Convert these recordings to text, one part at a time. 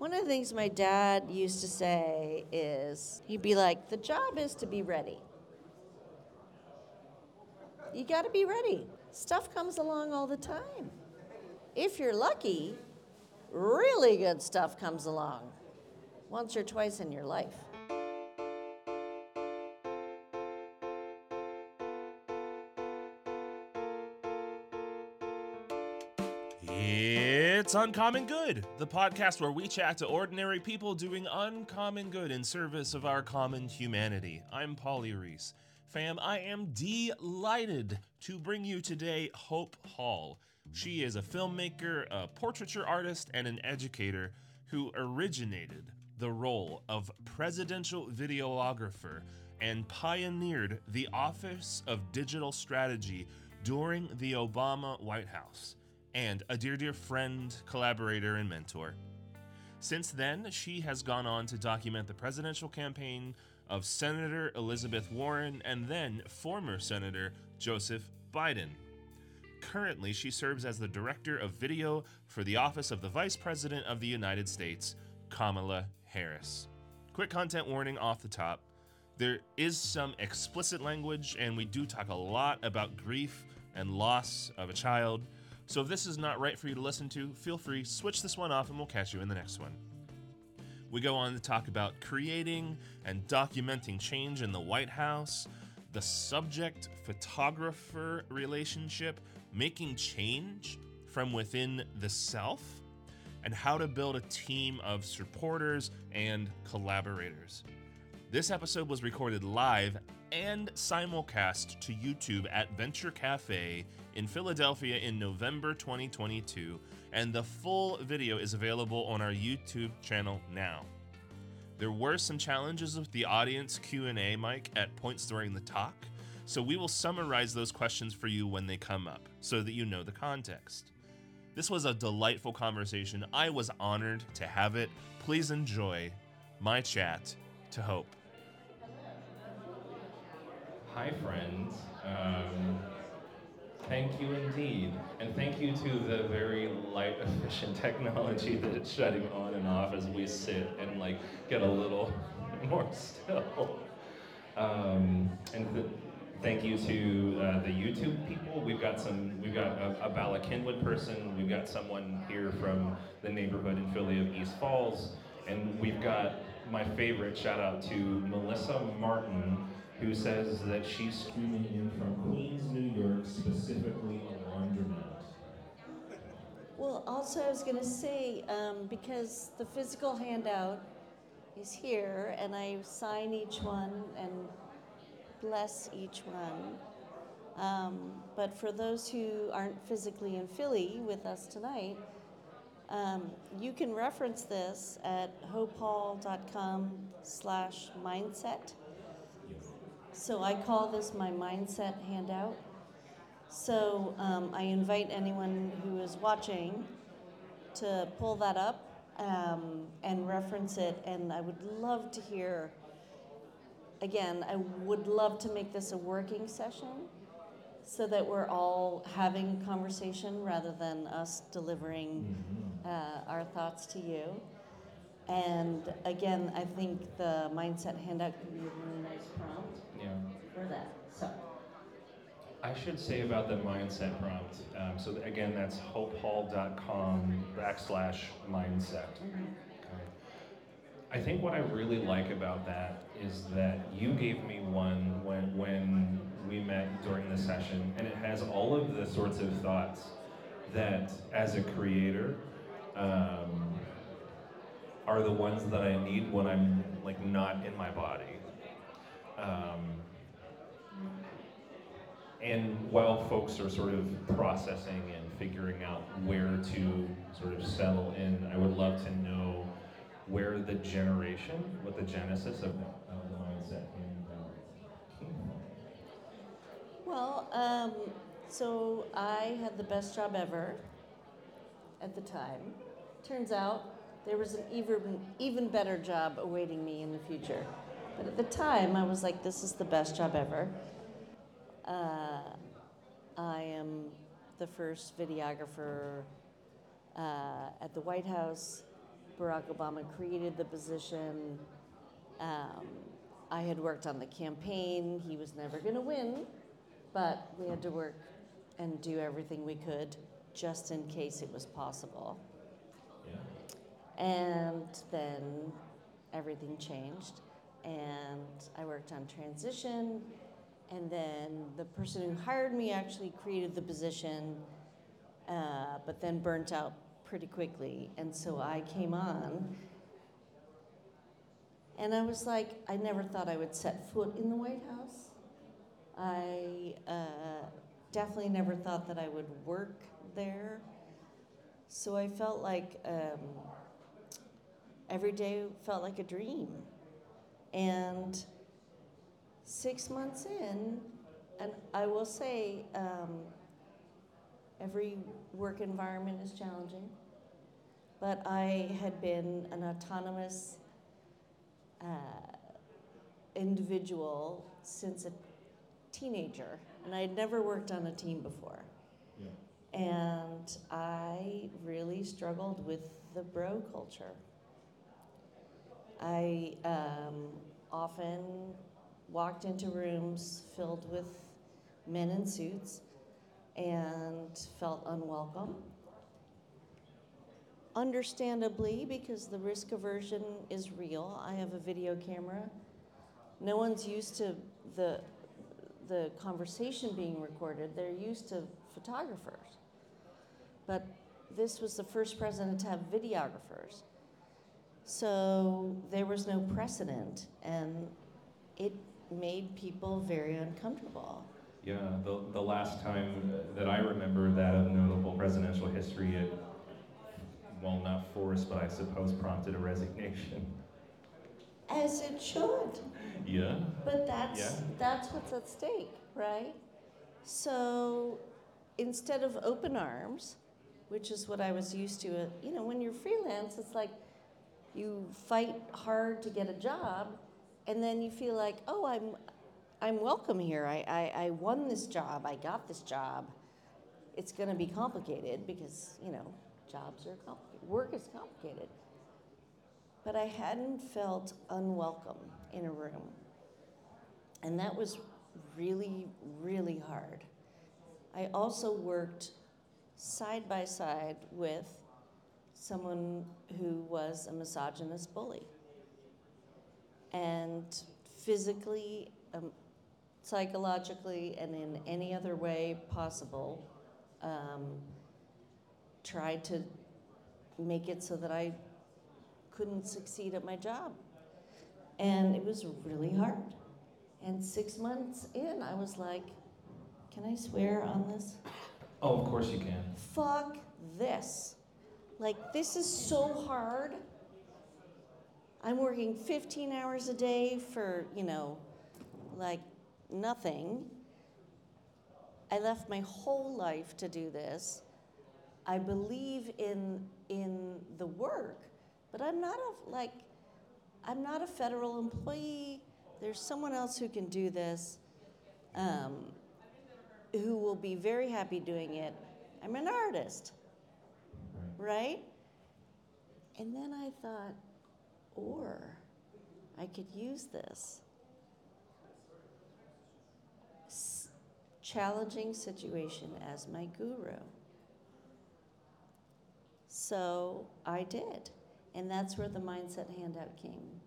One of the things my dad used to say is he'd be like, the job is to be ready. You got to be ready. Stuff comes along all the time. If you're lucky, really good stuff comes along once or twice in your life. It's Uncommon Good, the podcast where we chat to ordinary people doing uncommon good in service of our common humanity. I'm Pauli Reese. Fam, I am delighted to bring you today Hope Hall. She is a filmmaker, a portraiture artist, and an educator who originated the role of presidential videographer and pioneered the Office of Digital Strategy during the Obama White House and a dear, dear friend, collaborator, and mentor. Since then, she has gone on to document the presidential campaign of Senator Elizabeth Warren and then former Senator Joseph Biden. Currently, she serves as the Director of Video for the Office of the Vice President of the United States, Kamala Harris. Quick content warning off the top. There is some explicit language, and we do talk a lot about grief and loss of a child. So if this is not right for you to listen to, feel free, switch this one off, and we'll catch you in the next one. We go on to talk about creating and documenting change in the White House, the subject photographer relationship, making change from within the self, and how to build a team of supporters and collaborators. This episode was recorded live and simulcast to YouTube at Venture Cafe in Philadelphia in November 2022, and the full video is available on our YouTube channel now. There were some challenges with the audience Q&A mic at points during the talk, so we will summarize those questions for you when they come up so that you know the context. This was a delightful conversation. I was honored to have it. Please enjoy my chat to Hope. Hi, friends. Um, thank you indeed. And thank you to the very light, efficient technology that it's shutting on and off as we sit and like get a little more still. Um, and th- thank you to uh, the YouTube people. We've got some, we've got a, a Bala Cynwyd person. We've got someone here from the neighborhood in Philly of East Falls. And we've got my favorite shout out to Melissa Martin who says that she's streaming in from Queens, New York, specifically a laundromat. Well, also, I was going to say, um, because the physical handout is here, and I sign each one and bless each one. Um, but for those who aren't physically in Philly with us tonight, um, you can reference this at hopehall.com slash mindset. So I call this my mindset handout. So um, I invite anyone who is watching to pull that up um, and reference it. And I would love to hear, again, I would love to make this a working session so that we're all having conversation rather than us delivering uh, our thoughts to you. And again, I think the mindset handout could be a really nice prompt Yeah. for that. So, I should say about the mindset prompt. Um, so th- again, that's hopehall.com backslash mindset. Okay. I think what I really like about that is that you gave me one when when we met during the session, and it has all of the sorts of thoughts that, as a creator, um, are the ones that I need when I'm like not in my body. Um, and while folks are sort of processing and figuring out where to sort of settle in, I would love to know where the generation, what the genesis of of the mindset in came from. well, um, so I had the best job ever at the time. Turns out there was an even even better job awaiting me in the future. But at the time, I was like, this is the best job ever. Uh, I am the first videographer uh, at the White House, Barack Obama created the position. Um, I had worked on the campaign. He was never going to win, but we had to work and do everything we could just in case it was possible. And then everything changed, and I worked on transition. And then the person who hired me actually created the position, uh, but then burnt out pretty quickly. And so I came on, and I was like, I never thought I would set foot in the White House. I uh, definitely never thought that I would work there. So I felt like um, every day felt like a dream. And six months in, and I will say, um, every work environment is challenging, but I had been an autonomous uh, individual since a teenager, and I had never worked on a team before. Yeah. And I really struggled with the bro culture. I um, often walked into rooms filled with men in suits and felt unwelcome. Understandably, because the risk aversion is real. I have a video camera. No one's used to the, the conversation being recorded, they're used to photographers. But this was the first president to have videographers. So there was no precedent, and it made people very uncomfortable. Yeah, the, the last time that I remember that of notable presidential history, it, well, not forced, but I suppose prompted a resignation. As it should. Yeah. But that's Yeah. that's what's at stake, right? So instead of open arms, which is what I was used to, uh, you know, when you're freelance, it's like you fight hard to get a job, and then you feel like, oh, I'm I'm welcome here. I, I, I won this job. I got this job. It's going to be complicated because you know jobs are complicated. Work is complicated. But I hadn't felt unwelcome in a room. And that was really, really hard. I also worked side by side with someone who was a misogynist bully. And physically, um, psychologically, and in any other way possible, um, tried to make it so that I couldn't succeed at my job. And it was really hard. And six months in, I was like, can I swear on this? Oh, of course you can. Fuck this. Like, this is so hard. I'm working 15 hours a day for, you know, like nothing. I left my whole life to do this. I believe in in the work, but I'm not a like I'm not a federal employee. There's someone else who can do this, um, who will be very happy doing it. I'm an artist, right? And then I thought, or I could use this. S- challenging situation as my guru. So I did. And that's where the mindset handout came.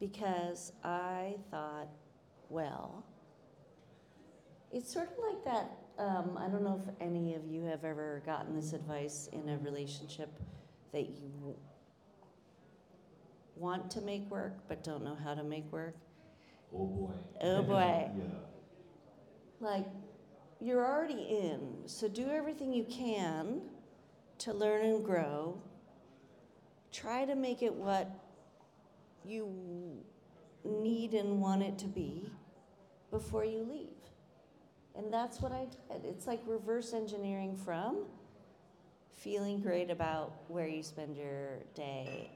Because I thought, well, it's sort of like that. Um, I don't know if any of you have ever gotten this advice in a relationship that you want to make work but don't know how to make work. Oh boy. Oh boy. yeah. Like, you're already in, so do everything you can to learn and grow. Try to make it what you need and want it to be before you leave. And that's what I did. It's like reverse engineering from feeling great about where you spend your day,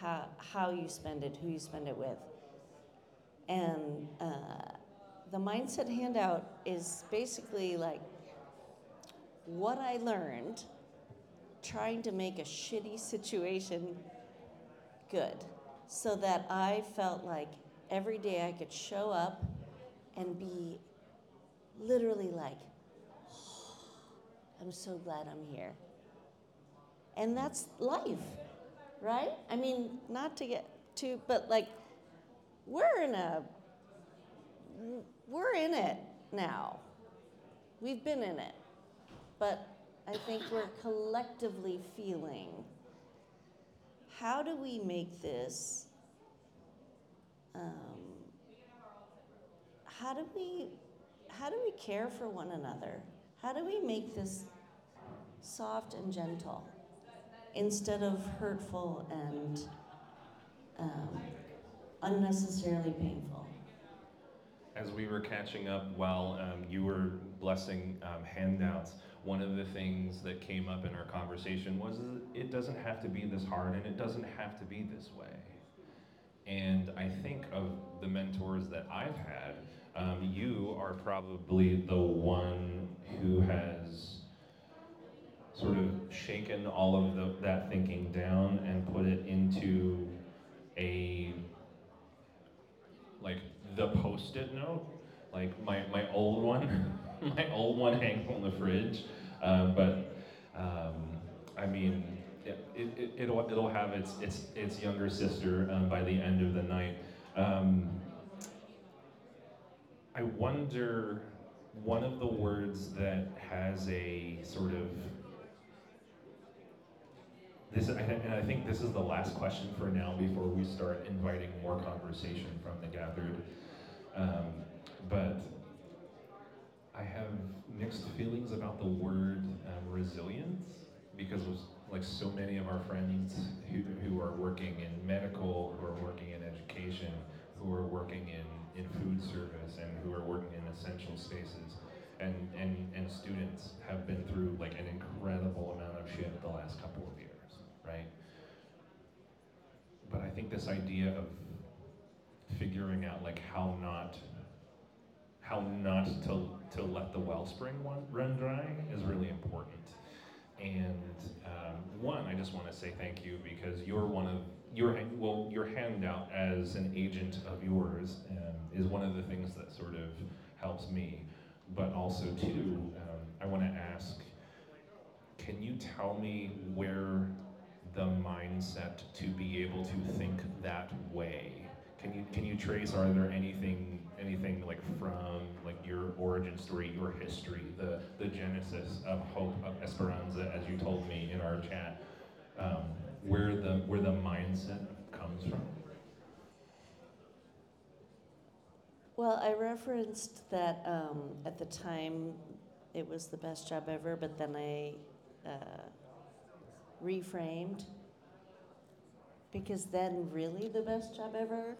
how, how you spend it, who you spend it with. And uh, the mindset handout is basically like what I learned trying to make a shitty situation good so that I felt like every day I could show up and be literally like, I'm so glad I'm here. And that's life, right? I mean, not to get too, but like, we're in a, we're in it now. We've been in it. But I think we're collectively feeling how do we make this, um, how do we, how do we care for one another? How do we make this soft and gentle instead of hurtful and um, unnecessarily painful? As we were catching up while um, you were blessing um, handouts, one of the things that came up in our conversation was it doesn't have to be this hard and it doesn't have to be this way. And I think of the mentors that I've had, um, you are probably the one who has sort of shaken all of the, that thinking down and put it into a like the post-it note. Like my, my old one my old one hangs on the fridge. Um, but um, i mean it, it, it'll, it'll have its, its, its younger sister um, by the end of the night. Um, i wonder one of the words that has a sort of this, and I think this is the last question for now before we start inviting more conversation from the gathered. Um, but I have mixed feelings about the word um, resilience because like so many of our friends who, who are working in medical, who are working in education, who are working in, in food service, and who are working in essential spaces, and, and, and students have been through like an incredible amount of shit the last couple of years right? But I think this idea of figuring out like how not how not to, to let the wellspring run dry is really important. And um, one, I just want to say thank you because you're one of your well your handout as an agent of yours um, is one of the things that sort of helps me. But also too, um, I want to ask, can you tell me where the mindset to be able to think that way? Can you can you trace? Are there anything anything like from like your origin story, your history, the the genesis of hope of Esperanza, as you told me in our chat, um, where the where the mindset comes from? Well, I referenced that um, at the time it was the best job ever, but then I uh, reframed because then really the best job ever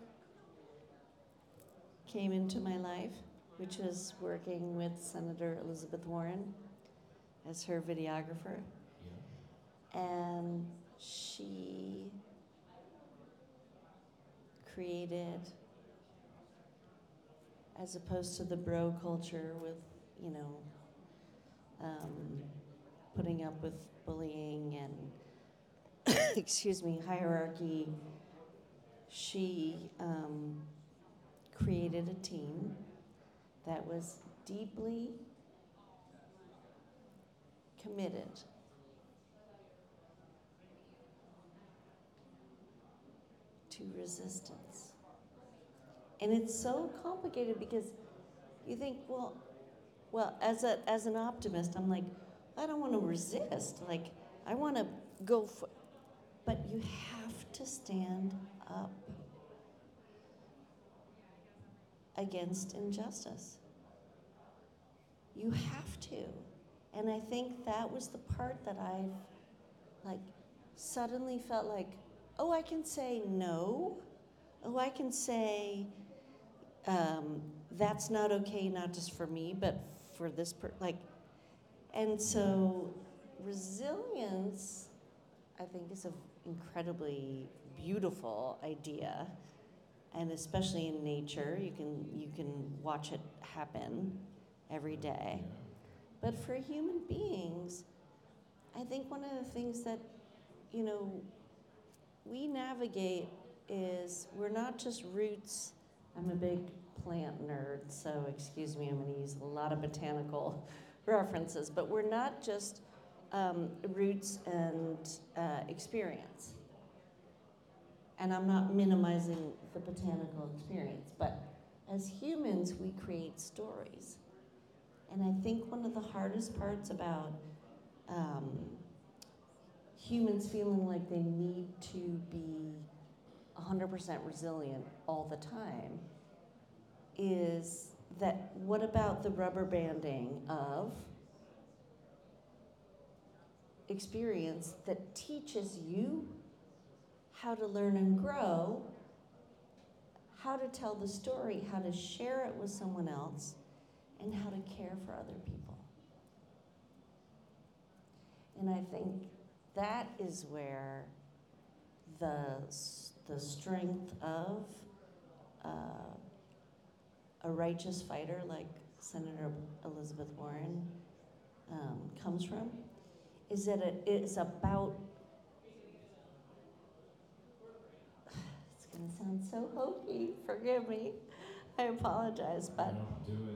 came into my life, which was working with Senator Elizabeth Warren as her videographer. Yeah. And she created, as opposed to the bro culture with, you know, um, putting up with bullying and, excuse me, hierarchy, she um, created a team that was deeply committed to resistance. And it's so complicated because you think, well, well, as a as an optimist, I'm like, I don't want to resist. Like, I want to go for, but you have to stand up against injustice. You have to. And I think that was the part that I've like suddenly felt like, oh, I can say no. Oh, I can say um, that's not okay, not just for me, but for this person. like and so resilience, I think, is an incredibly beautiful idea. And especially in nature, you can, you can watch it happen every day. But for human beings, I think one of the things that, you know, we navigate is we're not just roots. I'm a big plant nerd, so excuse me, I'm going to use a lot of botanical references, but we're not just um, roots and uh, experience. And I'm not minimizing the botanical experience, but as humans, we create stories. And I think one of the hardest parts about um, humans feeling like they need to be 100% resilient all the time is that what about the rubber banding of experience that teaches you how to learn and grow, how to tell the story, how to share it with someone else, and how to care for other people. And I think that is where the, the strength of uh, a righteous fighter like Senator Elizabeth Warren um, comes from, is that it is about it's going to sound so hokey, forgive me, I apologize, but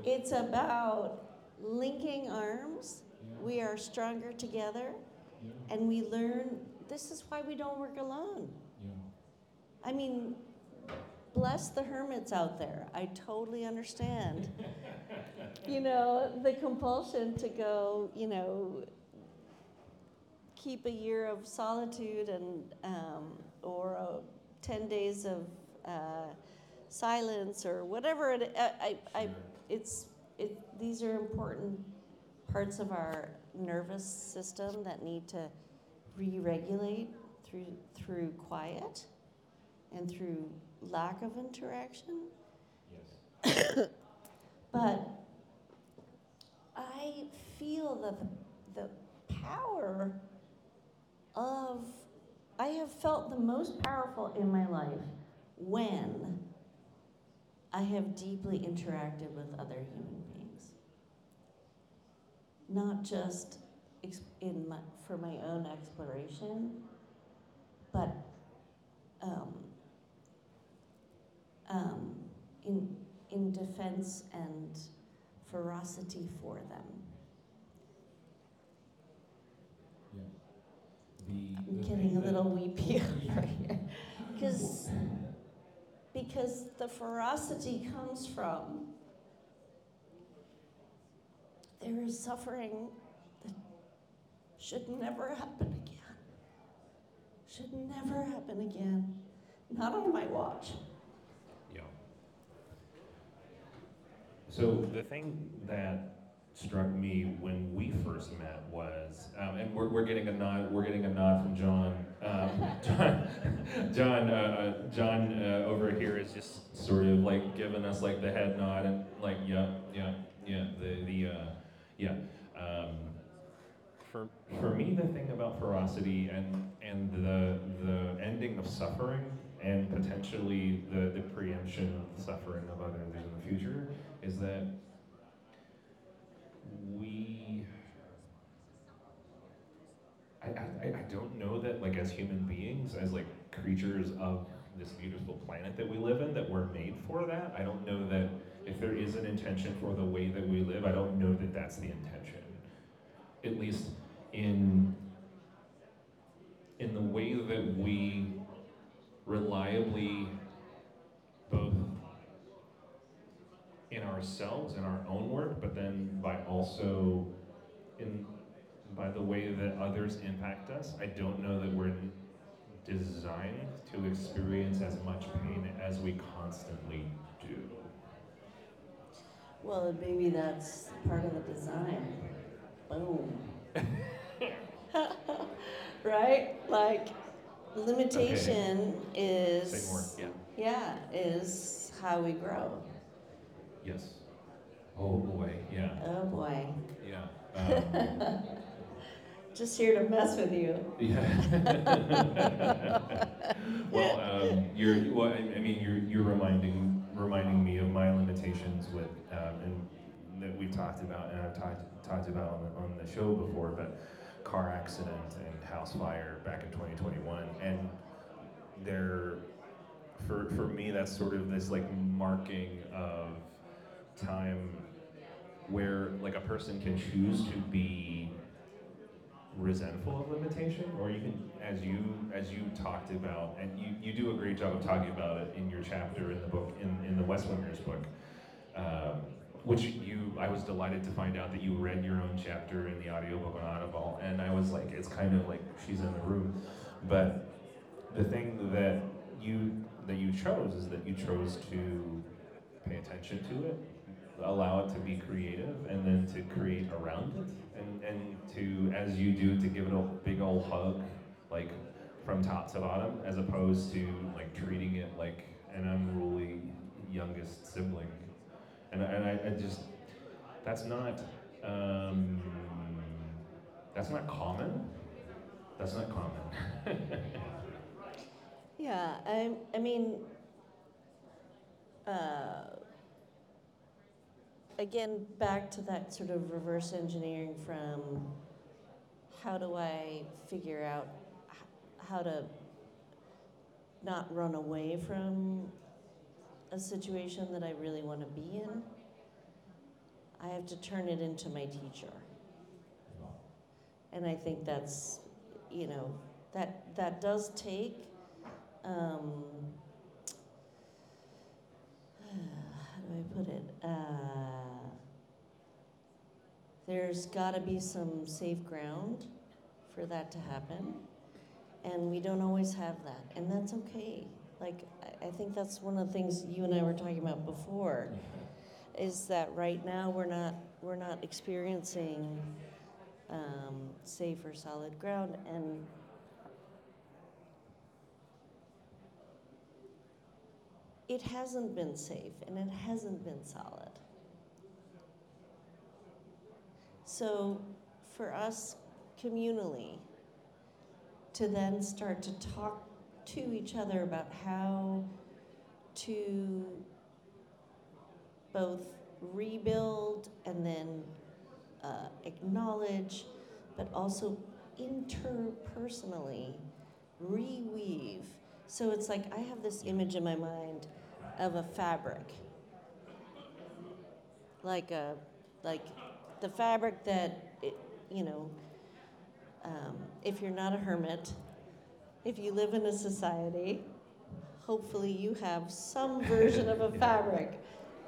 it's about linking arms. We are stronger together, and we learn this is why we don't work alone. I mean, bless the hermits out there. I totally understand. you know, the compulsion to go, you know, keep a year of solitude and um, or uh, 10 days of uh, silence or whatever it I, I, I it's it these are important parts of our nervous system that need to re-regulate through through quiet and through lack of interaction Yes. but I feel that the, the power of, I have felt the most powerful in my life when I have deeply interacted with other human. Not just in my, for my own exploration, but um, um, in, in defense and ferocity for them. The, I'm the getting a little weepy over here. Because because the ferocity comes from there is suffering that should never happen again. Should never happen again. Not on my watch. Yeah. So the thing that struck me when we first met was, um, and we're, we're getting a nod. We're getting a nod from John. Um, John, John, uh, uh, John uh, over here is just sort of like giving us like the head nod and like, yeah, yeah, yeah. The the uh, yeah. Um, for for me, the thing about ferocity and and the the ending of suffering and potentially the, the preemption of the suffering of others in the future is that we I, I, I don't know that like as human beings as like creatures of this beautiful planet that we live in that we're made for that. I don't know that if there is an intention for the way that we live i don't know that that's the intention. At least in in the way that we reliably both in ourselves in our own work but then by also in by the way that others impact us i don't know that we're designed to experience as much pain as we constantly do Well, maybe that's part of the design. Boom. right? Like limitation is say more yeah Yeah, is how we grow. yes oh boy yeah Oh boy. yeah um, Just here to mess with you. Yeah. well, um, you're well. I I mean, you're you're reminding reminding me of my limitations with um, and that we've talked about and I've talked talked about on the, on the show before, but car accident and house fire back in 2021 and they're for for me that's sort of this like marking of time where like a person can choose to be resentful of limitation or you can as you as you talked about and you, you do a great job of talking about it in your chapter in the book in, in the west wingers book um, which you i was delighted to find out that you read your own chapter in the audiobook on audible and i was like it's kind of like she's in the room. But the thing that you that you chose is that you chose to pay attention to it allow it to be creative and then to create around it and, and to as you do to give it a big old hug like from top to bottom as opposed to like treating it like an unruly youngest sibling. And, and I, I just that's not um, that's not common. That's not common. Yeah, I, I mean, uh, again, back to that sort of reverse engineering from how do I figure out how to not run away from a situation that I really want to be in. I have to turn it into my teacher. And I think that's, you know, that, that does take um, how do I put it? Uh, there's got to be some safe ground for that to happen, and we don't always have that, and that's okay. Like I, think that's one of the things you and I were talking about before, is that right now we're not we're not experiencing um, safe or solid ground, and it hasn't been safe and it hasn't been solid. So, for us communally, to then start to talk to each other about how to both rebuild and then uh, acknowledge, but also interpersonally reweave. So it's like I have this image in my mind of a fabric, like a like the fabric that it, you know. Um, if you're not a hermit, if you live in a society, hopefully you have some version of a fabric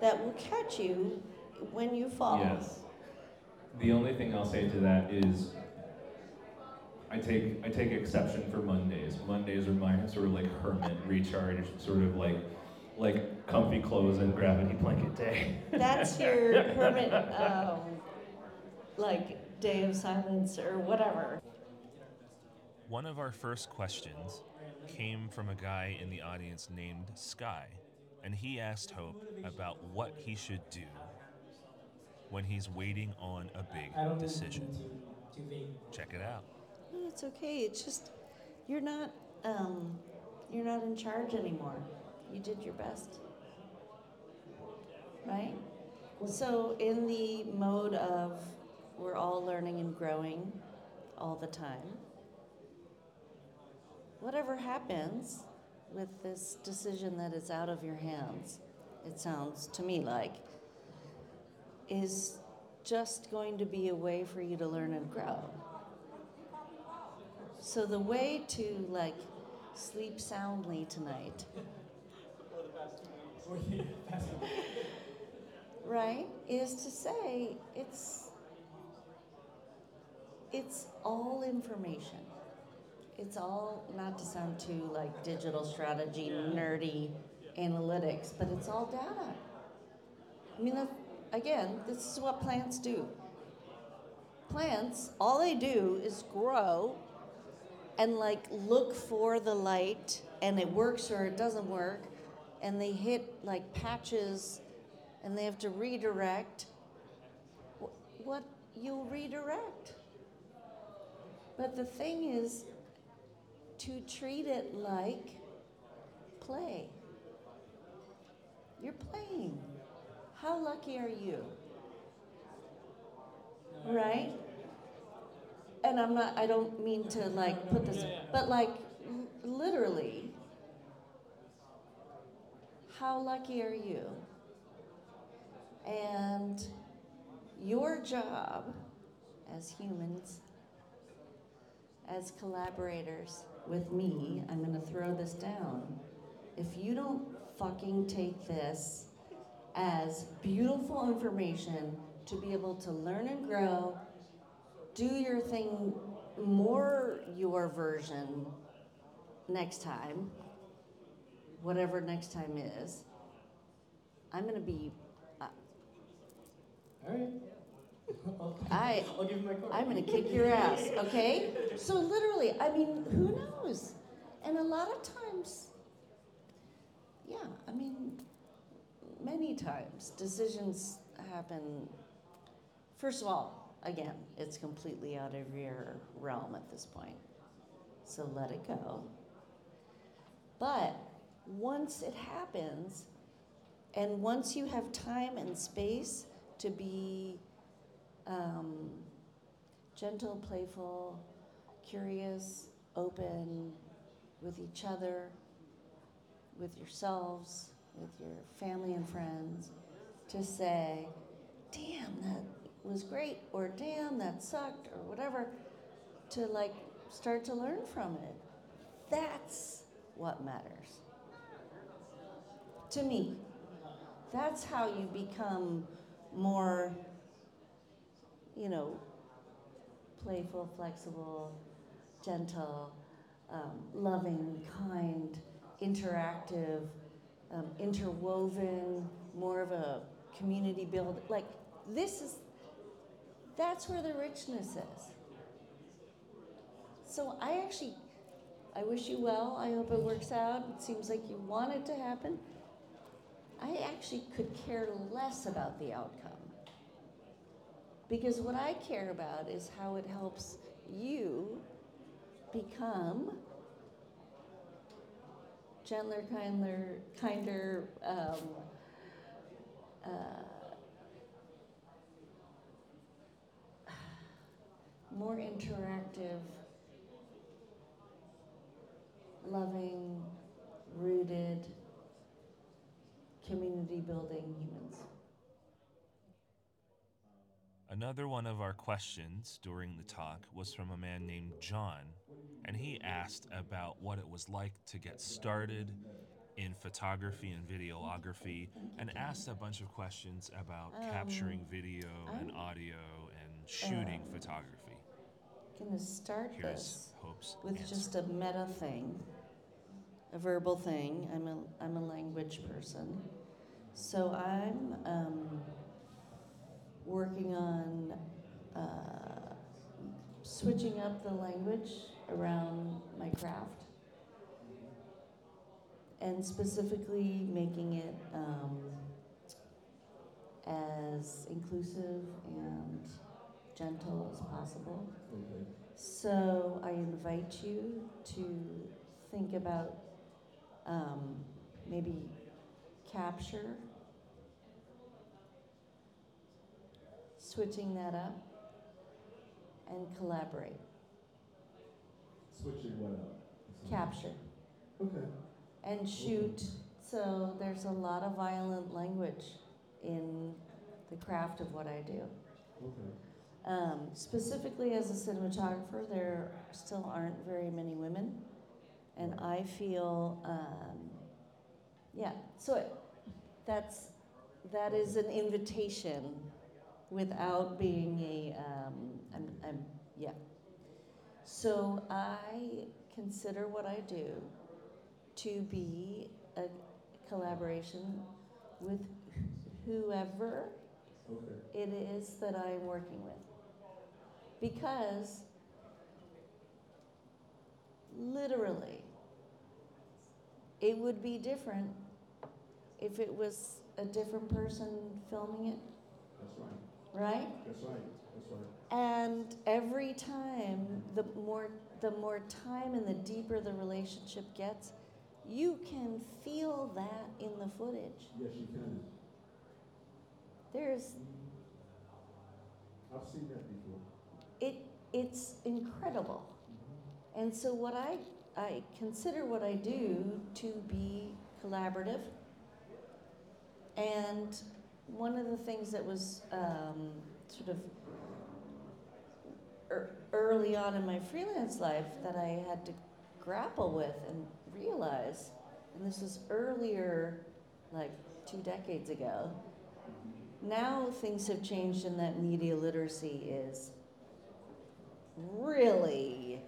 that will catch you when you fall. Yes. The only thing I'll say to that is I take I take exception for Mondays. Mondays are my sort of like hermit recharge, sort of like like comfy clothes and gravity blanket day. That's your hermit, um, like day of silence or whatever. One of our first questions came from a guy in the audience named Sky, and he asked Hope about what he should do when he's waiting on a big decision. Check it out. No, it's okay. It's just you're not um, you're not in charge anymore. You did your best, right? So in the mode of we're all learning and growing all the time. Whatever happens with this decision that is out of your hands, it sounds to me like, is just going to be a way for you to learn and grow. So the way to like sleep soundly tonight, right, is to say it's it's all information. It's all not to sound too like digital strategy, nerdy analytics, but it's all data. I mean, the, again, this is what plants do. Plants, all they do is grow and like look for the light and it works or it doesn't work and they hit like patches and they have to redirect what you'll redirect but the thing is to treat it like play. You're playing. How lucky are you? Right? And I'm not, I don't mean to like put this, but like literally, how lucky are you? And your job as humans, as collaborators with me, I'm going to throw this down. If you don't fucking take this as beautiful information to be able to learn and grow, do your thing more your version next time, whatever next time is, I'm going to be uh, All right. I- I'll give you my card. I'm gonna kick your ass, okay? So literally, I mean, who knows? And a lot of times, yeah, I mean, many times decisions happen. First of all, again, it's completely out of your realm at this point. So let it go. But once it happens, and once you have time and space to be um, gentle, playful, curious, open with each other, with yourselves, with your family and friends, to say, damn, that was great, or damn, that sucked, or whatever, to like start to learn from it. That's what matters. To me, that's how you become more you know, playful, flexible, gentle, um, loving, kind, interactive, um, interwoven, more of a community build. Like this is, that's where the richness is. So I actually, I wish you well. I hope it works out. It seems like you want it to happen. I actually could care less about the outcome. Because what I care about is how it helps you become gentler, kinder, kinder, um, uh, more interactive, loving, rooted, community building humans. Another one of our questions during the talk was from a man named John, and he asked about what it was like to get started in photography and videography, and asked a bunch of questions about capturing video and I'm- audio and shooting Um, photography. Gonna start Here's this Hope's with answer. just a meta thing, a verbal thing. I'm a I'm a language person, so I'm um, working on uh, switching up the language around my craft, and specifically making it um, as inclusive and gentle as possible. Okay. So I invite you to think about um, maybe capture, switching that up, and collaborate. Switching what up? Capture Okay. and shoot. So there's a lot of violent language in the craft of what I do. Okay. Um, specifically as a cinematographer, there still aren't very many women, and I feel, um, yeah. So it, that's that is an invitation, without being a, um, I'm, I'm, yeah. So I consider what I do to be a collaboration with whoever Okay. it is that I'm working with. Because literally, it would be different if it was a different person filming it, That's right. Right? That's right. That's right. And every time, the more the more time and the deeper the relationship gets, you can feel that in the footage. Yes, you can. There's I've seen that before. it it's incredible. Mm-hmm. And so what I I consider what I do to be collaborative And one of the things that was um, sort of ear early on in my freelance life that I had to grapple with and realize, and this was earlier, like two decades ago, now things have changed in that media literacy is really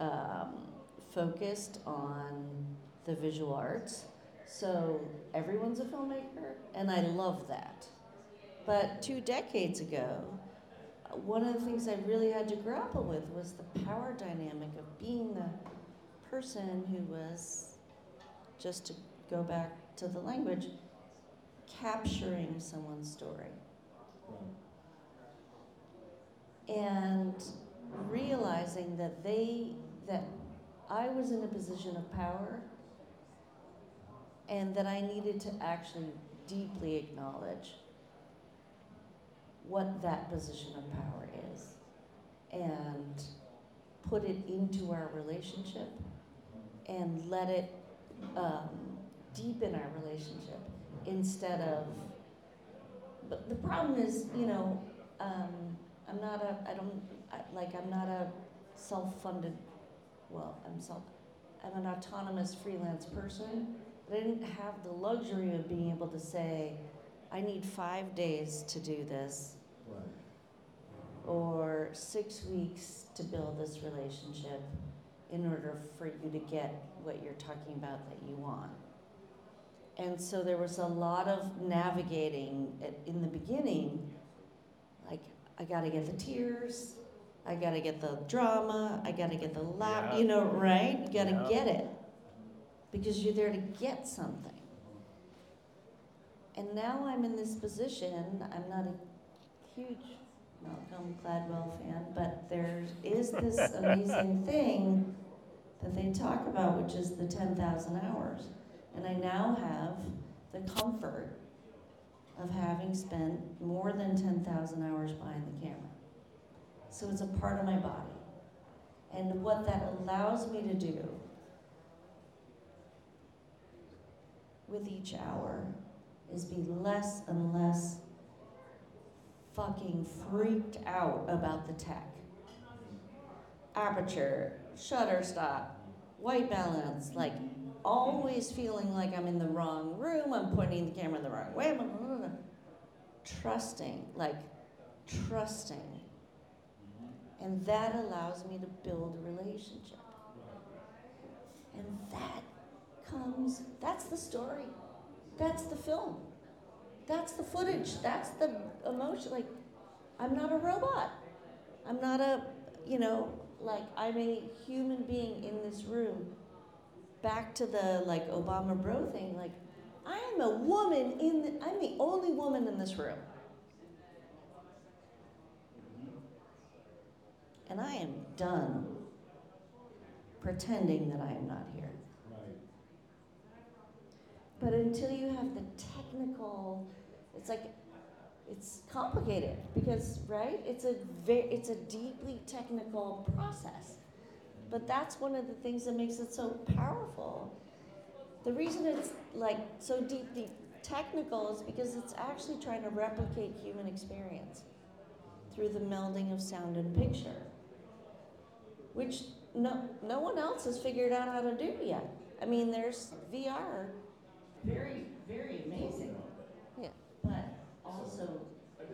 um, focused on the visual arts. So everyone's a filmmaker, and I love that. But two decades ago, one of the things I really had to grapple with was the power dynamic of being the person who was, just to go back to the language, capturing someone's story. And realizing that they, that I was in a position of power and that I needed to actually deeply acknowledge what that position of power is and put it into our relationship and let it um, deepen our relationship instead of but the problem is you know um, i'm not a i don't I, like i'm not a self-funded well i'm self i'm an autonomous freelance person but i didn't have the luxury of being able to say i need five days to do this Right. or six weeks to build this relationship in order for you to get what you're talking about that you want. And so there was a lot of navigating at, in the beginning, like, I gotta get the tears, I gotta get the drama, I gotta get the laugh, Yeah. you know, right? You gotta Yeah. get it because you're there to get something. And now I'm in this position, I'm not a huge Malcolm Gladwell fan, but there is this amazing thing that they talk about, which is the 10,000 hours. And I now have the comfort of having spent more than 10,000 hours behind the camera. So it's a part of my body. And what that allows me to do with each hour is be less and less fucking freaked out about the tech. Aperture, shutter stop, white balance, like always feeling like I'm in the wrong room, I'm pointing the camera in the wrong way, trusting, like trusting. And that allows me to build a relationship. And that comes, that's the story. That's the film. That's the footage. That's the emotion. Like, I'm not a robot. I'm not a, you know, like, I'm a human being in this room. Back to the, like, Obama bro thing, like, I am a woman in the, I'm the only woman in this room. And I am done pretending that I am not here. But until you have the technical, it's like, it's complicated because, right? It's a very, it's a deeply technical process. But that's one of the things that makes it so powerful. The reason it's like so deeply technical is because it's actually trying to replicate human experience through the melding of sound and picture, which no, no one else has figured out how to do yet. I mean, there's VR, very, very amazing. Yeah. But also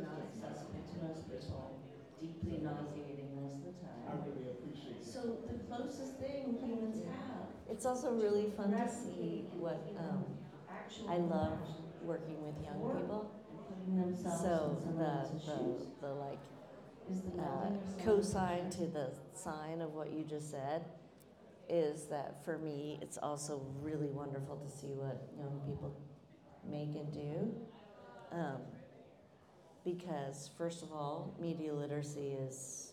not accessible to most people, deeply nauseating most of the I time. really appreciate it. So the closest thing humans have. It's also really fun to see what, um, I love working with young people. So the, the, the like, uh, cosine to the sine of what you just said is that for me, it's also really wonderful to see what young people make and do. Um, because, first of all, media literacy is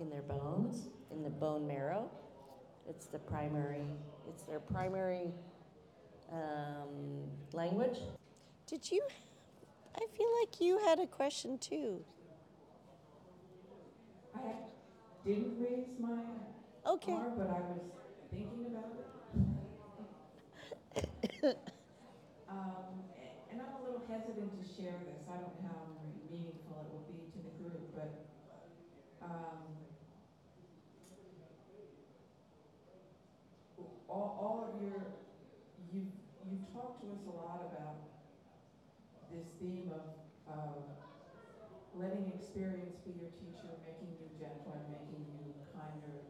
in their bones, in the bone marrow. It's the primary, it's their primary um, language. Did you? I feel like you had a question too. I didn't raise my Okay. arm, but I was thinking about it. Um, and I'm a little hesitant to share this. I don't know how meaningful it will be to the group, but, um, all, all of your, you, you talked to us a lot about this theme of, of letting experience be your teacher, making you gentler, making you kinder,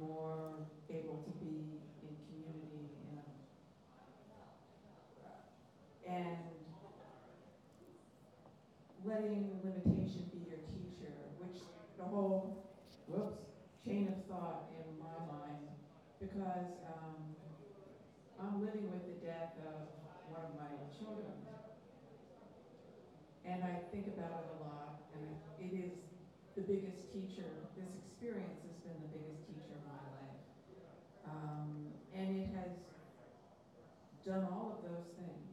more able to be in community, know. And letting limitation be your teacher, which the whole, whoops, chain of thought in my mind, because, um, I'm living with the death of one of my children. And I think about it a lot, and it is the biggest teacher, this experience has been the biggest teacher of my life. Um, and it has done all of those things.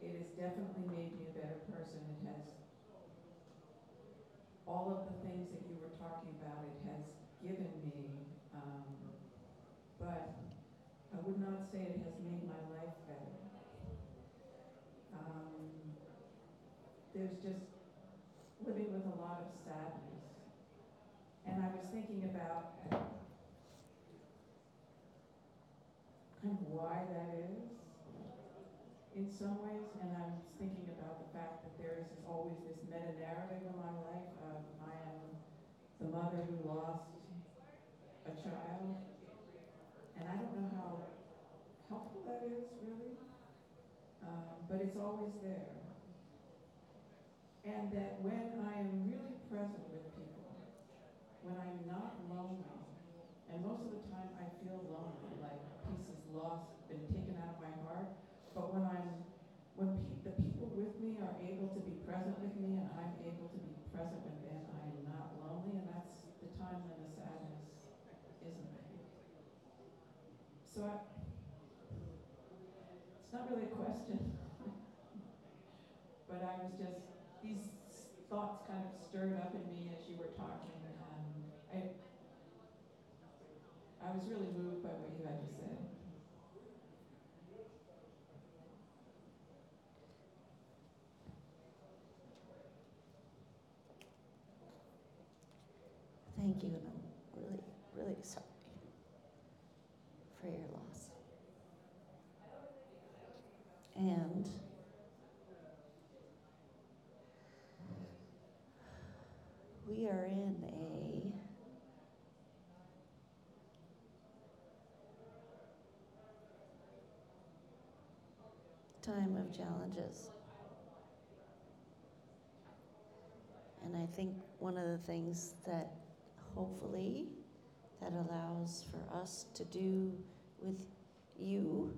It has definitely made me a better person. It has, all of the things that you were talking about, it has given me, um, but I would not say it has made my life better. Um, there's just living with a lot of sadness. And I was thinking about kind of why that is in some ways, and I was thinking about the fact that there is this, always this meta narrative in my life of I am the mother who lost a child, and I don't know how helpful is really, um, but it's always there. And that when I am really present with people, when I'm not lonely, and most of the time I feel lonely, like pieces lost, been taken out of my heart, but when I'm, when pe- the people with me are able to be present with me and I'm able to be present with them, I am not lonely, and that's the time when the sadness isn't there. So I, it's not really a question, but I was just, these thoughts kind of stirred up in me as you were talking, and I, I was really moved by what you had to say. Thank you, and I'm really, really sorry for your loss. And we are in a time of challenges. And I think one of the things that hopefully that allows for us to do with you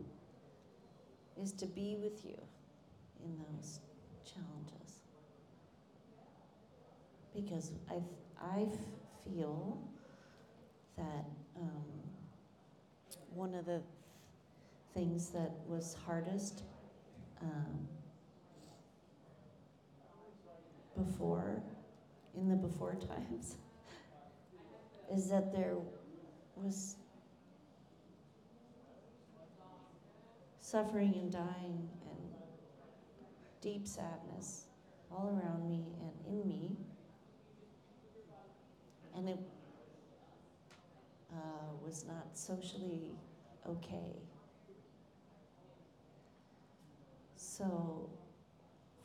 is to be with you in those challenges. Because I, I feel that um, one of the things that was hardest um, before, in the before times, is that there was suffering and dying and deep sadness all around me and in me. And it uh, was not socially okay. So,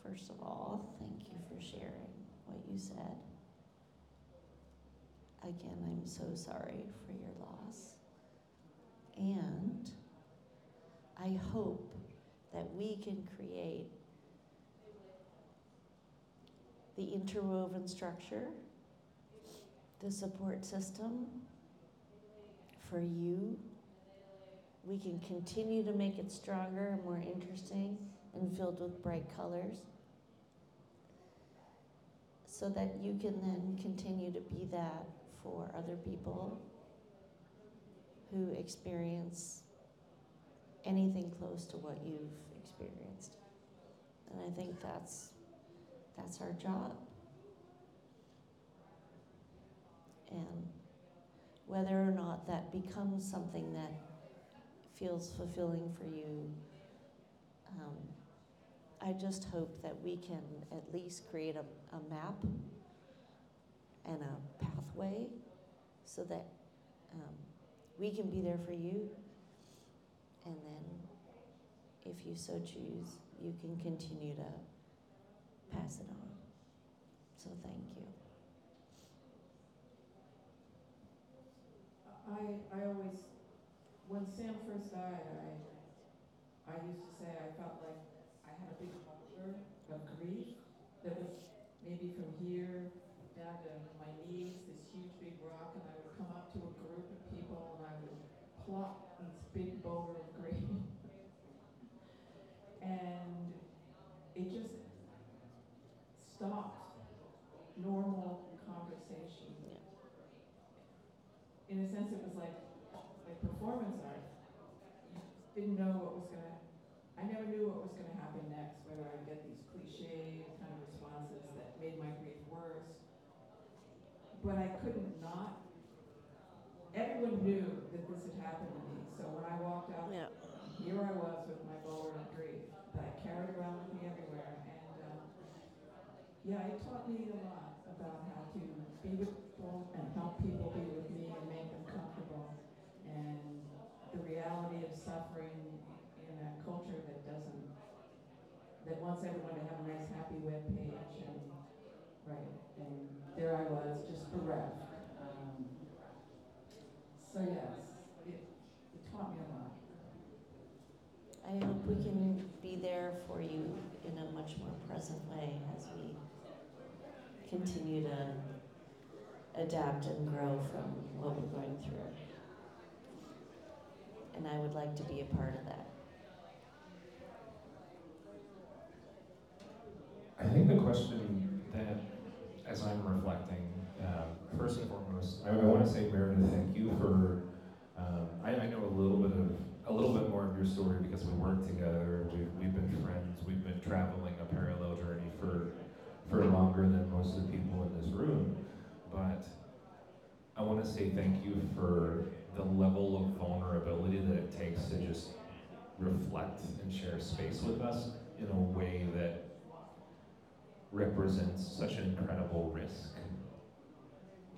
first of all, thank you for sharing what you said. Again, I'm so sorry for your loss. And I hope that we can create the interwoven structure, the support system for you. We can continue to make it stronger and more interesting and filled with bright colors so that you can then continue to be that for other people who experience anything close to what you've experienced. And I think that's that's our job. And whether or not that becomes something that feels fulfilling for you, um, I just hope that we can at least create a, a map and a pathway so that um, we can be there for you. And then, if you so choose, you can continue to pass it on. So, thank you. I, I always, when Sam first died, I, I used to say I felt like I had a big boulder of grief that was maybe from here down to my knees, this huge big rock, and I would come up to a group of people and I would plop this big boulder of grief. and it just stopped normal conversation. Yeah. In a sense, it was like, like performance art. You didn't know what was gonna, I never knew what was gonna happen next, whether I'd get these cliche kind of responses that made my grief worse. But I couldn't not, everyone knew that this had happened to me, so when I walked out, Yeah. here I was with my boulder of grief that I carried around with me everywhere, and, um, yeah, it taught me a lot about how to be with people and help people be with me and make them comfortable. And the reality of suffering in a culture that doesn't, that wants everyone to have a nice, happy web page and, right, and there I was, just bereft. Um, so yes, it, it taught me a lot. I hope we can be there for you in a much more present way as we continue to adapt and grow from what we're going through. And I would like to be a part of that. I think the question that, as I'm reflecting, um, first and foremost, I, I want to say Meredith, thank you for. Um, I, I know a little bit of a little bit more of your story because we work together. We've, we've been friends. We've been traveling a parallel journey for for longer than most of the people in this room. But I want to say thank you for the level of vulnerability that it takes to just reflect and share space with us in a way that represents such an incredible risk.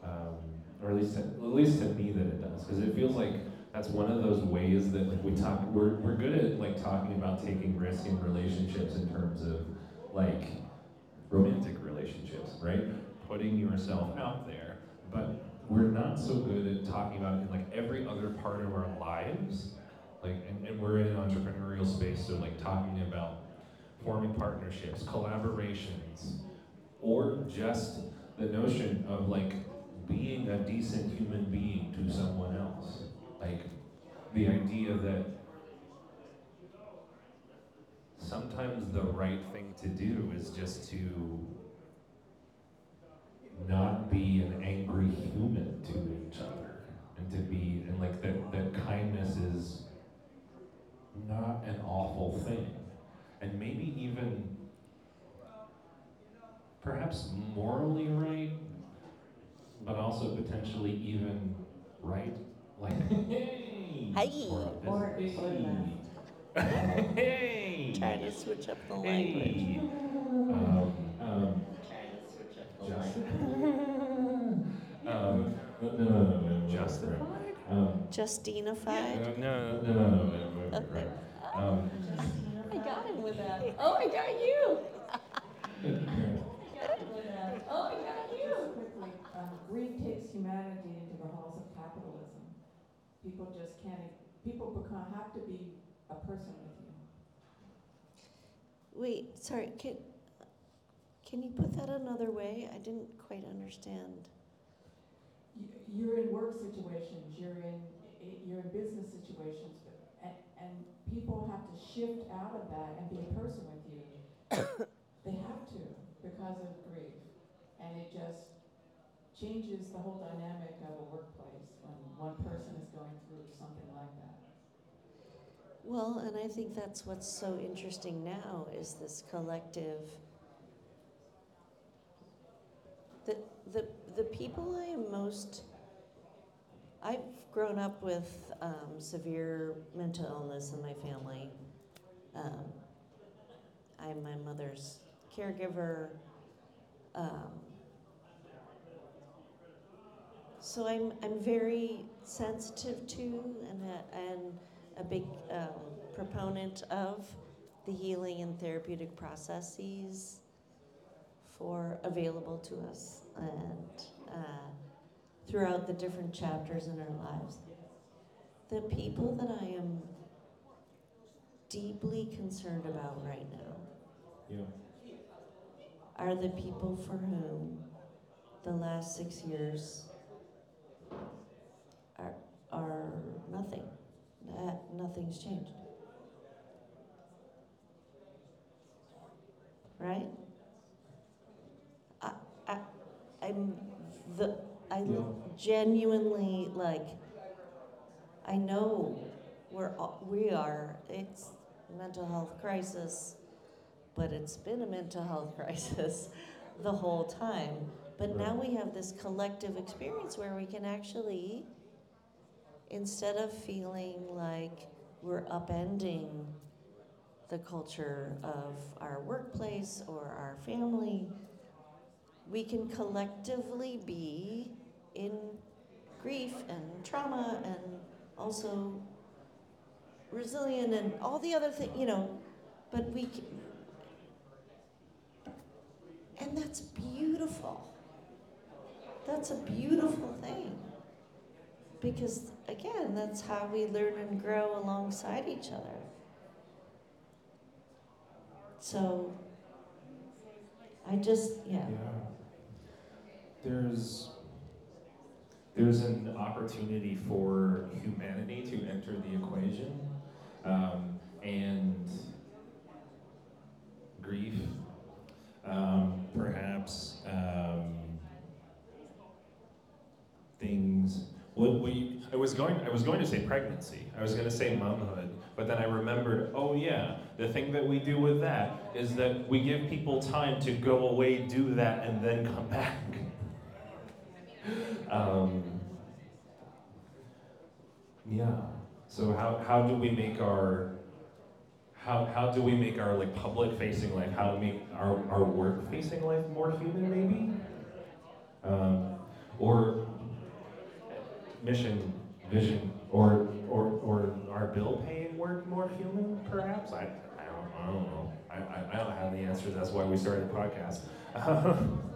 Um, or at least, to, at least to me that it does, because it feels like that's one of those ways that like we talk. We're, we're good at like talking about taking risk in relationships in terms of like romantic relationships, right? Putting yourself out there, but we're not so good at talking about it in like every other part of our lives. Like, and, and we're in an entrepreneurial space, so like talking about forming partnerships, collaborations, or just the notion of like being a decent human being to someone else. Like the idea that sometimes the right thing to do is just to not be an angry human to each other and to be and like that that kindness is not an awful thing and maybe even perhaps morally right, but also potentially even right. Like, hey, Hey. for a Or- business. or hey, Trying to switch up the language. hey. Um, um, Trying to switch up the just, language. um, no, no, no, no, no, Justified? Um, Justinified? no, no, no, no, no, no, no, Okay. right. Um, I got him with that. Oh, I got you. Oh, I got you. Just quickly, um, grief takes humanity into the halls of capitalism. People just can't, people become, have to be a person with you. Wait, sorry, can, can you put that another way? I didn't quite understand. You- You're in work situations, you're in, you're in business situations, and, and people have to shift out of that and be a person with you. They have to, because of grief. And it just changes the whole dynamic of a workplace when one person is going through something like that. Well, and I think that's what's so interesting now is this collective. The, the, the people I am most. I've grown up with um, severe mental illness in my family. Um, I'm my mother's caregiver. Um, so I'm, I'm very sensitive to and and a big um, proponent of the healing and therapeutic processes for available to us and uh, throughout the different chapters in our lives. The people that I am deeply concerned about right now Yeah. are the people for whom the last six years are, are nothing. That nothing's changed. Right? I, I, I'm the, I Yeah. genuinely like, I know we're, all- we are, it's a mental health crisis, but it's been a mental health crisis the whole time. But now we have this collective experience where we can actually, instead of feeling like we're upending the culture of our workplace or our family, we can collectively be in grief and trauma and also resilient and all the other things, you know, but we can, and that's beautiful. That's a beautiful thing. Because again, that's how we learn and grow alongside each other. So I just, yeah. Yeah. There's there's an opportunity for humanity to enter the equation, um, and grief, um, perhaps um, things. What we I was going I was going to say pregnancy. I was going to say momhood, but then I remembered. Oh yeah, the thing that we do with that is that we give people time to go away, do that, and then come back. um, yeah. So how, how do we make our how, how do we make our like public facing life how to make our, our work facing life more human maybe um, or mission vision or, or or our bill paying work more human perhaps I, I, don't, I don't know I, I, I don't have the answers that's why we started the podcast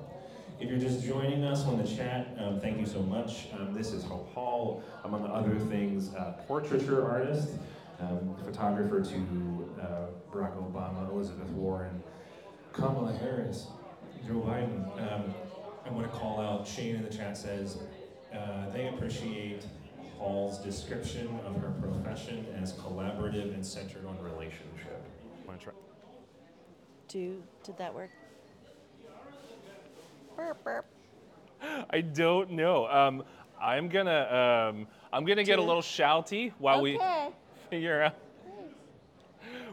If you're just joining us on the chat, um, thank you so much. Um, this is Hope Hall, among other things, portraiture artist, um, photographer to uh, Barack Obama, Elizabeth Warren, Kamala Harris, Joe Biden. Um, I want to call out Shane in the chat says uh, they appreciate Hall's description of her profession as collaborative and centered on relationship. Want to try? Do did that work? Burp, burp. I don't know. Um, I'm gonna um, I'm gonna get a little shouty while we figure out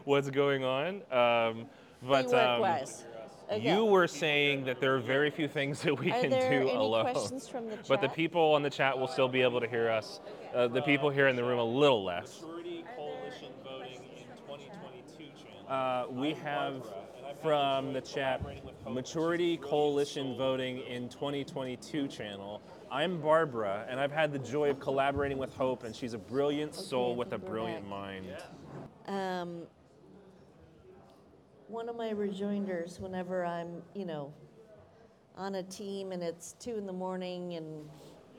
what's going on. Um, but Work um, wise. Okay. you were saying that there are very few things that we Are can there do any alone. questions from the chat? But the people on the chat will still be able to hear us. Uh, the people here in the room a little less. Maturity Coalition voting in 2022 channel. Uh, we have from the chat Maturity Coalition Voting in 2022 channel. I'm Barbara, and I've had the joy of collaborating with Hope, and she's a brilliant soul Okay, with a brilliant back. mind. Um, one of my rejoinders whenever I'm, you know, on a team and it's two in the morning and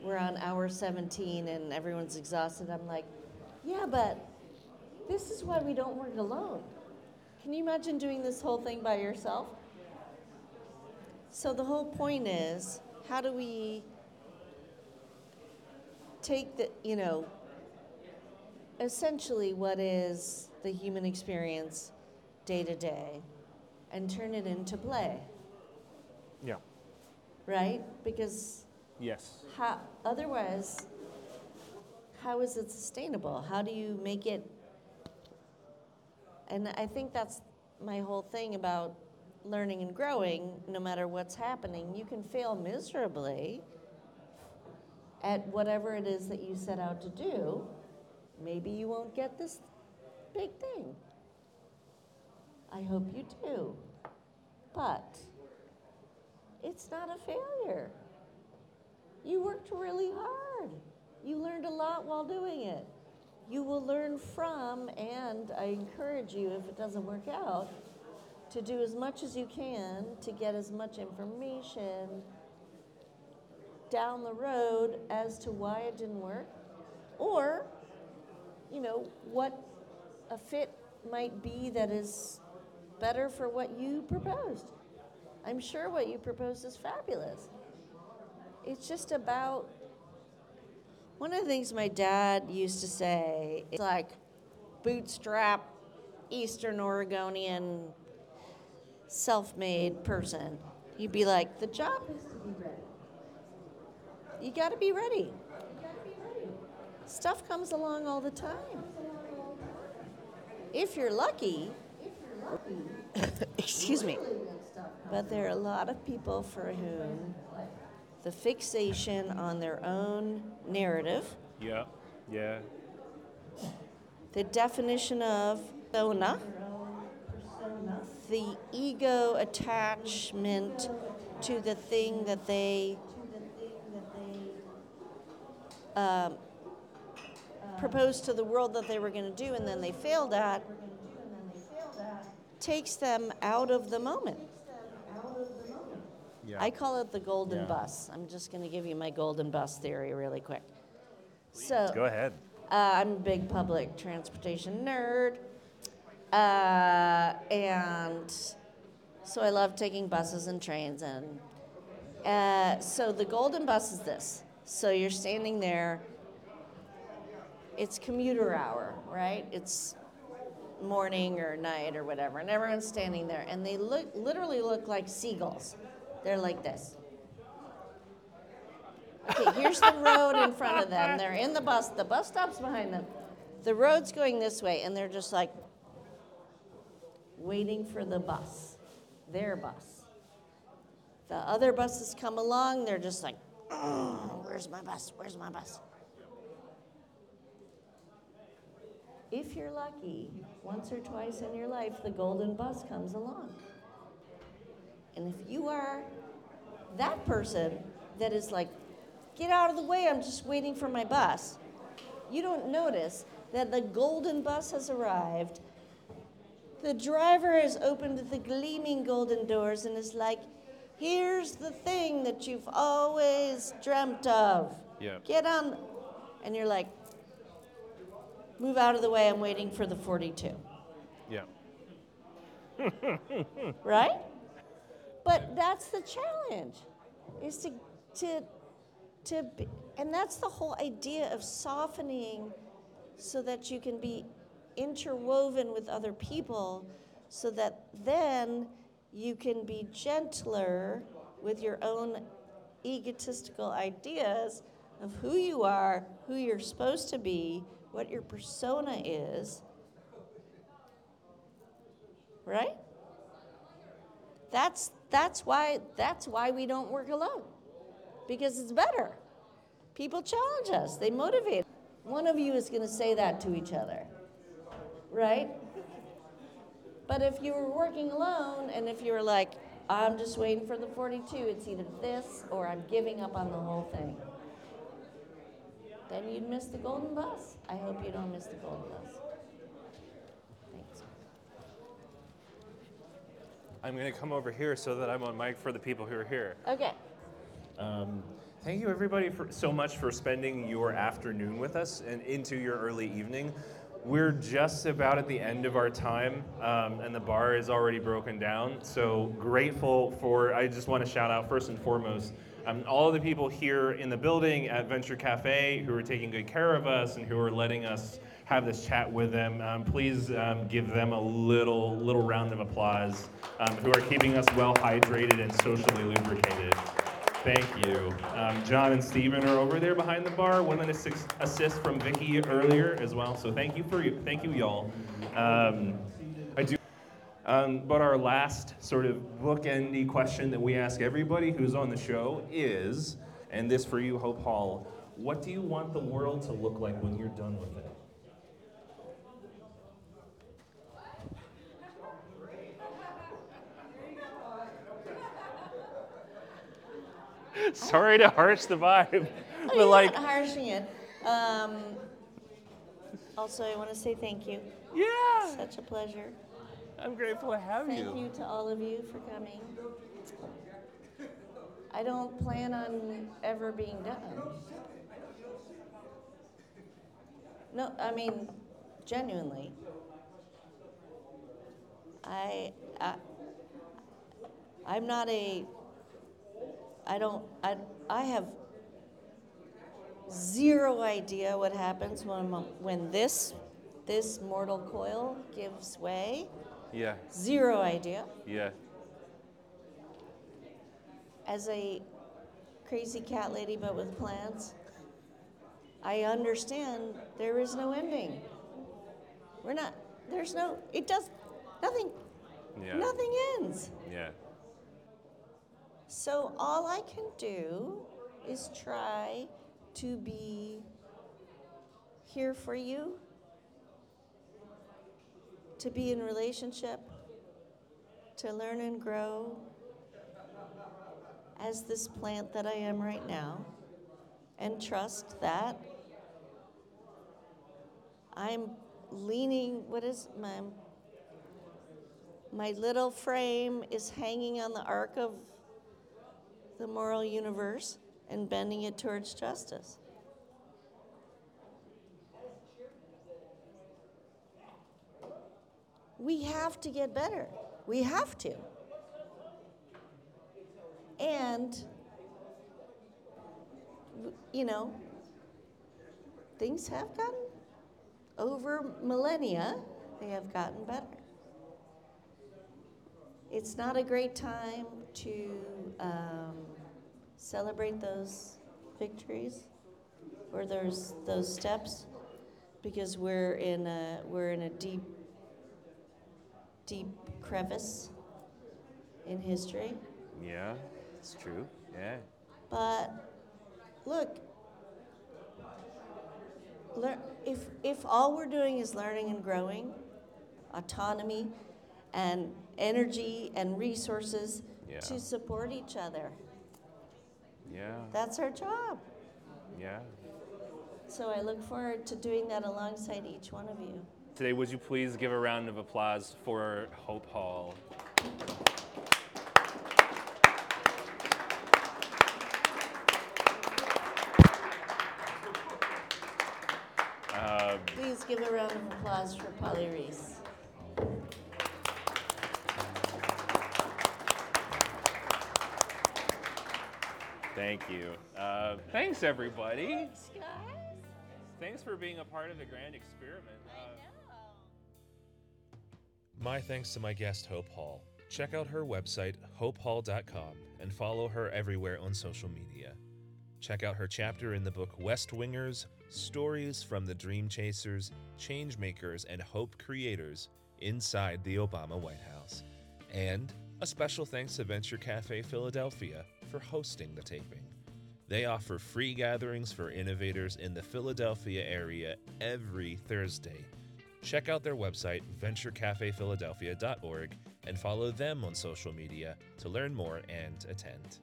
we're on hour 17 and everyone's exhausted, I'm like, yeah, but this is why we don't work alone. Can you imagine doing this whole thing by yourself? So the whole point is, how do we take the, you know, essentially what is the human experience day to day and turn it into play, Yeah. right? Because Yes. how, otherwise, how is it sustainable? How do you make it? And I think that's my whole thing about learning and growing, no matter what's happening. You can fail miserably at whatever it is that you set out to do. Maybe you won't get this big thing. I hope you do. But it's not a failure. You worked really hard. You learned a lot while doing it. You will learn from, and I encourage you, if it doesn't work out, to do as much as you can to get as much information down the road as to why it didn't work or you know what a fit might be that is better for what you proposed. I'm sure what you proposed is fabulous. It's just about one of the things my dad used to say is like bootstrap eastern oregonian self-made person. He'd be like the job is to be ready. You got to be ready. Stuff comes along all the time. If you're lucky excuse me but there are a lot of people for whom the fixation on their own narrative Yeah, yeah. the definition of persona, the ego attachment to the thing that they um, proposed to the world that they were going to do and then they failed at, takes them out of the moment. Yeah. I call it the golden Yeah. bus. I'm just going to give you my golden bus theory really quick. So, Go ahead. uh, I'm a big public transportation nerd. Uh, and so I love taking buses and trains. And uh, so the golden bus is this. So you're standing there, it's commuter hour, right? It's morning or night or whatever. And everyone's standing there. And they look, literally look like seagulls. They're like this. Okay, here's the road in front of them. They're in the bus. The bus stops behind them. The road's going this way, and they're just like waiting for the bus, their bus. The other buses come along, they're just like, "Oh, where's my bus? Where's my bus? If you're lucky, once or twice in your life, the golden bus comes along. And if you are that person that is like, get out of the way, I'm just waiting for my bus, you don't notice that the golden bus has arrived. The driver has opened the gleaming golden doors and is like, here's the thing that you've always dreamt of. Yeah. Get on. And you're like, move out of the way, I'm waiting for the 42 Yeah. right? But that's the challenge, is to to to be, and that's the whole idea of softening, so that you can be interwoven with other people, so that then you can be gentler with your own egotistical ideas of who you are, who you're supposed to be, what your persona is, right? That's that's why that's why we don't work alone. Because it's better. People challenge us, they motivate. One of you is going to say that to each other. Right? But if you were working alone and if you were like, I'm just waiting for the 42, it's either this or I'm giving up on the whole thing. Then you'd miss the golden bus. I hope you don't miss the golden bus. Thanks. I'm going to come over here so that I'm on mic for the people who are here. Okay. Um, thank you, everybody, for so much for spending your afternoon with us and into your early evening. We're just about at the end of our time, um, and the bar is already broken down. So grateful for. I just want to shout out first and foremost um, all of the people here in the building at Venture Cafe who are taking good care of us and who are letting us have this chat with them. Um, please um, give them a little little round of applause. Um, who are keeping us well hydrated and socially lubricated. Thank you. Um, John and Steven are over there behind the bar. One an assist, from Vicky earlier as well. So thank you for you. Thank you, y'all. Um, I do. Um, but our last sort of bookendy question that we ask everybody who's on the show is, and this for you, Hope Hall, what do you want the world to look like when you're done with it? Sorry to harsh the vibe, but you're like, not harshing it. Um, also, I want to say thank you. yeah, Such a pleasure. I'm grateful to have you. Thank you to all of you for coming. I don't plan on ever being done. No, I mean, genuinely. I, I, I'm not a, I don't, I, I have zero idea what happens when, when this, this mortal coil gives way. Yeah, Zero idea. yeah, As a crazy cat lady but with plants, I understand there is no ending. We're not, there's no, it does, nothing, yeah, nothing ends. yeah, So all I can do is try to be here for you, to be in relationship, to learn and grow as this plant that I am right now, and trust that I'm leaning, what is my, my little frame is hanging on the arc of the moral universe and bending it towards justice. We have to get better. We have to. And, you know, things have gotten, over millennia, they have gotten better. It's not a great time to um, celebrate those victories or those those steps because we're in a we're in a deep deep crevice in history. yeah. It's true. Yeah, But look, lear- if, if all we're doing is learning and growing, autonomy and energy and resources Yeah. to support each other, yeah, that's our job. yeah. So I look forward to doing that alongside each one of you. Today, would you please give a round of applause for Hope Hall? Um, Please give a round of applause for Pauli Reese. Thank you. Uh, thanks, everybody. Thanks, guys. Thanks for being a part of the grand experiment. Uh, My thanks to my guest, Hope Hall. Check out her website, hopehall.com, and follow her everywhere on social media. Check out her chapter in the book West Wingers Stories from the Dream Chasers, Changemakers, and Hope Creators Inside the Obama White House. And a special thanks to Venture Cafe Philadelphia for hosting the taping. They offer free gatherings for innovators in the Philadelphia area every Thursday. Check out their website, venturecafephiladelphia.org, and follow them on social media to learn more and attend.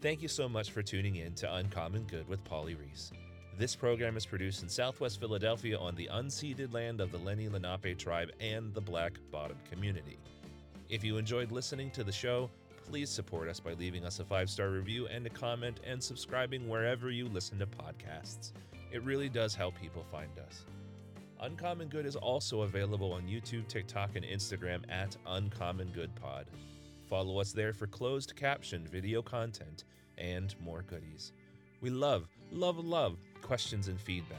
Thank you so much for tuning in to Uncommon Good with Pauli Reese. This program is produced in Southwest Philadelphia on the unceded land of the Lenni Lenape tribe and the Black Bottom community. If you enjoyed listening to the show, please support us by leaving us a five star review and a comment and subscribing wherever you listen to podcasts. It really does help people find us. Uncommon Good is also available on YouTube, TikTok, and Instagram at Uncommon Good Pod. Follow us there for closed captioned video content and more goodies. We love, love, love questions and feedback.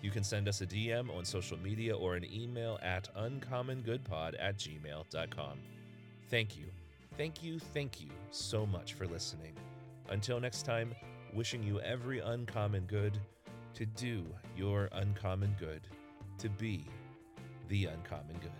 You can send us a DM on social media or an email at uncommongoodpod at gmail.com. Thank you, thank you, thank you so much for listening. Until next time, wishing you every uncommon good to do your uncommon good, to be the uncommon good.